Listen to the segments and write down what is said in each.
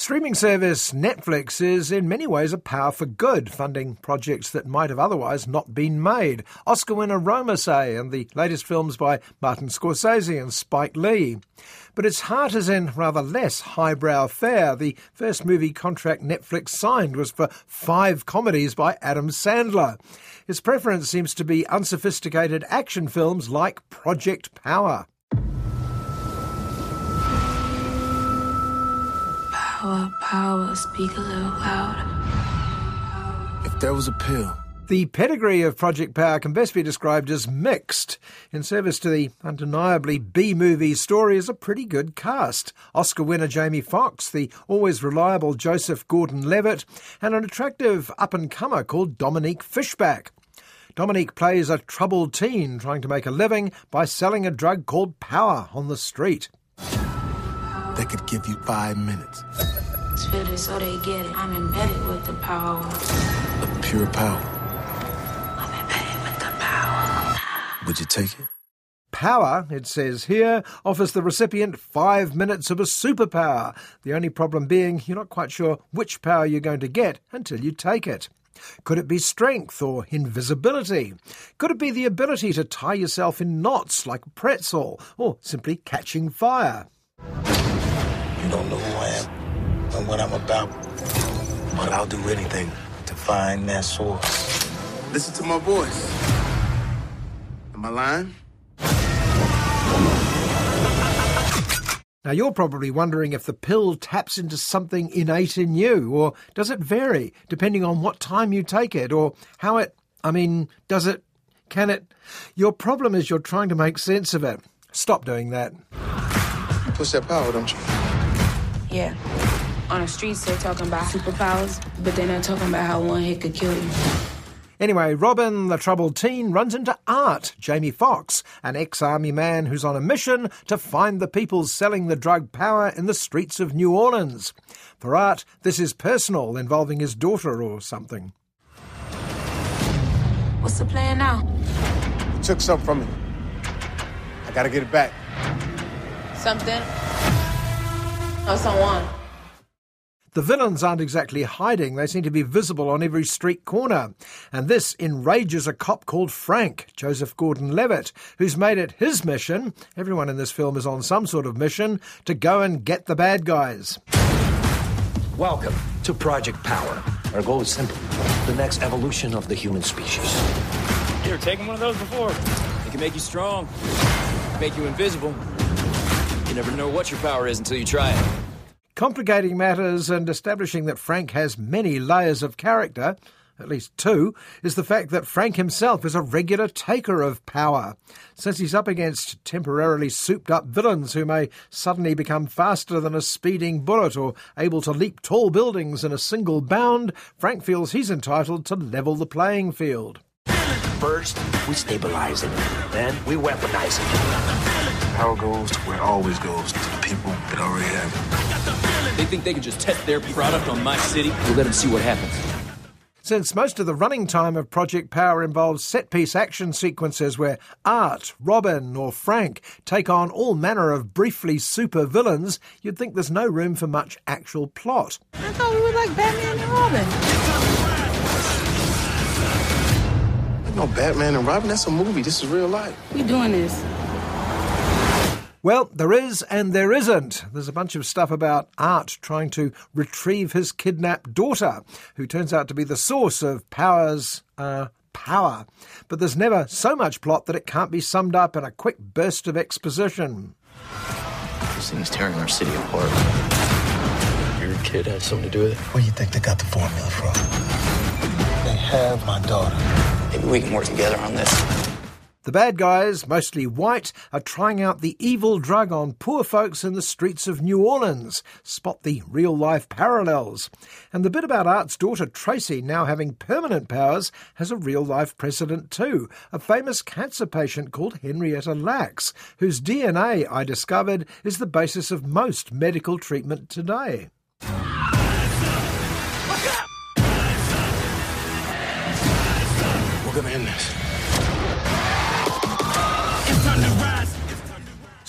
Streaming service Netflix is in many ways a power for good, funding projects that might have otherwise not been made. Oscar winner Roma, say, and the latest films by Martin Scorsese and Spike Lee. But its heart is in rather less highbrow fare. The first movie contract Netflix signed was for five comedies by Adam Sandler. His preference seems to be unsophisticated action films like Project Power. Power, power, speak a little louder. If there was a pill. The pedigree of Project Power can best be described as mixed. In service to the undeniably B movie story is a pretty good cast. Oscar winner Jamie Foxx, the always reliable Joseph Gordon Levitt, and an attractive up and comer called Dominique Fishback. Dominique plays a troubled teen trying to make a living by selling a drug called power on the street. They could give you five minutes Spit it so they get it. I'm embedded with the power. of pure power. I'm embedded with the power. Would you take it? Power, it says here, offers the recipient five minutes of a superpower. The only problem being you're not quite sure which power you're going to get until you take it. Could it be strength or invisibility? Could it be the ability to tie yourself in knots like a pretzel or simply catching fire? You don't know who I am and what I'm about. But I'll do anything to find that source. Listen to my voice. Am I lying? Now, you're probably wondering if the pill taps into something innate in you, or does it vary depending on what time you take it, or how it, I mean, does it, can it? Your problem is you're trying to make sense of it. Stop doing that. You push that power, don't you? Yeah. On the streets, they're talking about superpowers, but they're not talking about how one hit could kill you. Anyway, Robin, the troubled teen, runs into Art, Jamie Foxx, an ex army man who's on a mission to find the people selling the drug power in the streets of New Orleans. For Art, this is personal, involving his daughter or something. What's the plan now? You took something from me. I gotta get it back. Something? Oh, or someone? The villains aren't exactly hiding, they seem to be visible on every street corner. And this enrages a cop called Frank, Joseph Gordon Levitt, who's made it his mission everyone in this film is on some sort of mission to go and get the bad guys. Welcome to Project Power. Our goal is simple the next evolution of the human species. You ever taken one of those before? It can make you strong, make you invisible. You never know what your power is until you try it. Complicating matters and establishing that Frank has many layers of character, at least two, is the fact that Frank himself is a regular taker of power. Since he's up against temporarily souped up villains who may suddenly become faster than a speeding bullet or able to leap tall buildings in a single bound, Frank feels he's entitled to level the playing field. First, we stabilize it, then we weaponize it. Power goes to where it always goes to the people that already have it. They think they can just test their product on my city. We'll let them see what happens. Since most of the running time of Project Power involves set piece action sequences where Art, Robin, or Frank take on all manner of briefly super villains, you'd think there's no room for much actual plot. I thought we were like Batman and Robin. No Batman and Robin. That's a movie. This is real life. We doing this. Well, there is and there isn't. There's a bunch of stuff about Art trying to retrieve his kidnapped daughter, who turns out to be the source of Power's uh, power. But there's never so much plot that it can't be summed up in a quick burst of exposition. This thing's tearing our city apart. Your kid has something to do with it. Where do you think they got the formula from? They have my daughter. Maybe we can work together on this. The bad guys, mostly white, are trying out the evil drug on poor folks in the streets of New Orleans. Spot the real life parallels. And the bit about Art's daughter Tracy now having permanent powers has a real life precedent too. A famous cancer patient called Henrietta Lacks, whose DNA, I discovered, is the basis of most medical treatment today. We're gonna end this.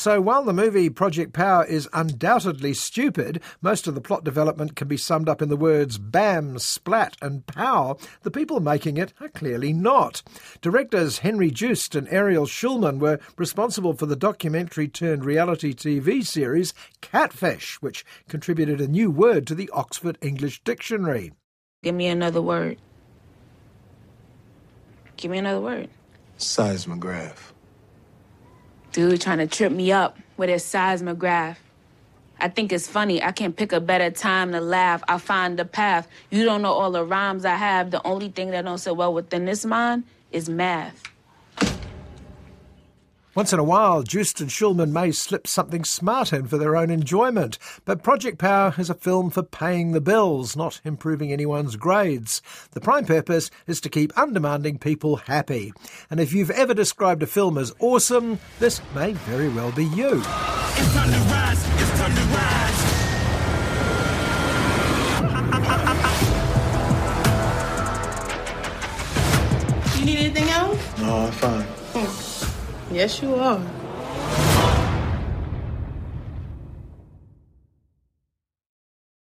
So while the movie Project Power is undoubtedly stupid, most of the plot development can be summed up in the words bam, splat, and pow. The people making it are clearly not. Directors Henry Joost and Ariel Schulman were responsible for the documentary turned reality TV series Catfish, which contributed a new word to the Oxford English Dictionary. Give me another word. Give me another word. Seismograph. Dude trying to trip me up with his seismograph. I think it's funny. I can't pick a better time to laugh. I find the path. You don't know all the rhymes I have. The only thing that don't sit well within this mind is math. Once in a while, Joost and Schulman may slip something smart in for their own enjoyment, but Project Power is a film for paying the bills, not improving anyone's grades. The prime purpose is to keep undemanding people happy. And if you've ever described a film as awesome, this may very well be you. It's time to rise. It's time to rise. You need anything else? No, I'm fine. Yes, you are.